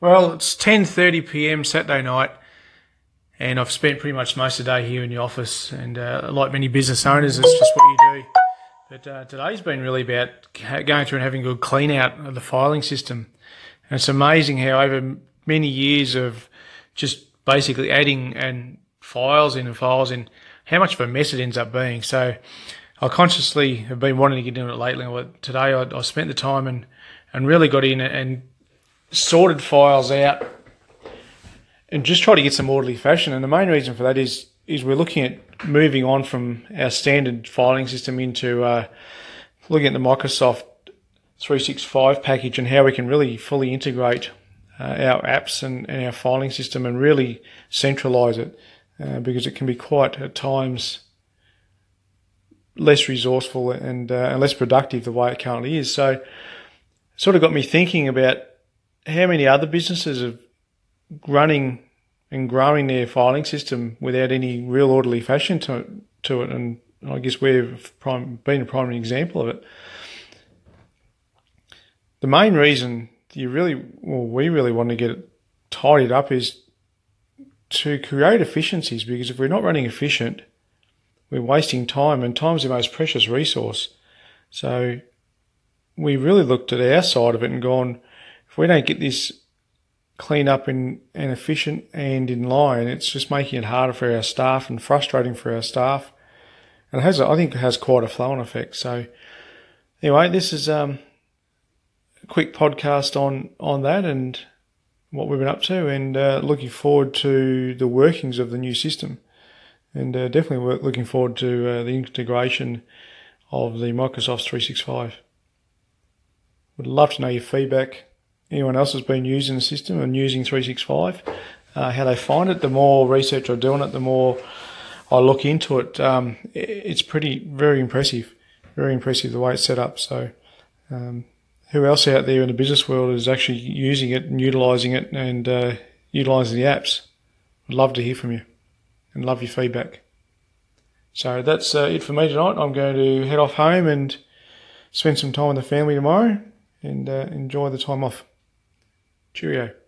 Well, it's 10:30 p.m. Saturday night, and I've spent pretty much most of the day here in the office. And uh, like many business owners, it's just what you do. But uh, today's been really about going through and having a good clean out of the filing system. And it's amazing how over many years of just basically adding and files in and files in, how much of a mess it ends up being. So I consciously have been wanting to get into it lately. Today I, I spent the time and, and really got in and sorted files out and just try to get some orderly fashion. And the main reason for that is is we're looking at moving on from our standard filing system into uh, looking at the Microsoft 365 package and how we can really fully integrate uh, our apps and, and, our filing system and really centralize it uh, because it can be quite at times less resourceful and, uh, and less productive the way it currently is. So, sort of got me thinking about how many other businesses are running and growing their filing system without any real orderly fashion to, to it. And I guess we've prime, been a primary example of it. The main reason you really, well, we really want to get it tidied up is to create efficiencies because if we're not running efficient, we're wasting time and time's the most precious resource. So we really looked at our side of it and gone, we don't get this clean up and, and efficient and in line, it's just making it harder for our staff and frustrating for our staff. And it has, I think it has quite a flow on effect. So anyway, this is um, a quick podcast on, on that and what we've been up to and uh, looking forward to the workings of the new system. And uh, definitely looking forward to uh, the integration of the Microsoft 365. Would love to know your feedback anyone else has been using the system and using 365, uh, how they find it. The more research I do on it, the more I look into it. Um, it's pretty, very impressive, very impressive the way it's set up. So, um, who else out there in the business world is actually using it and utilizing it and uh, utilizing the apps? I'd love to hear from you and love your feedback. So that's uh, it for me tonight. I'm going to head off home and spend some time with the family tomorrow and uh, enjoy the time off. Cheerio.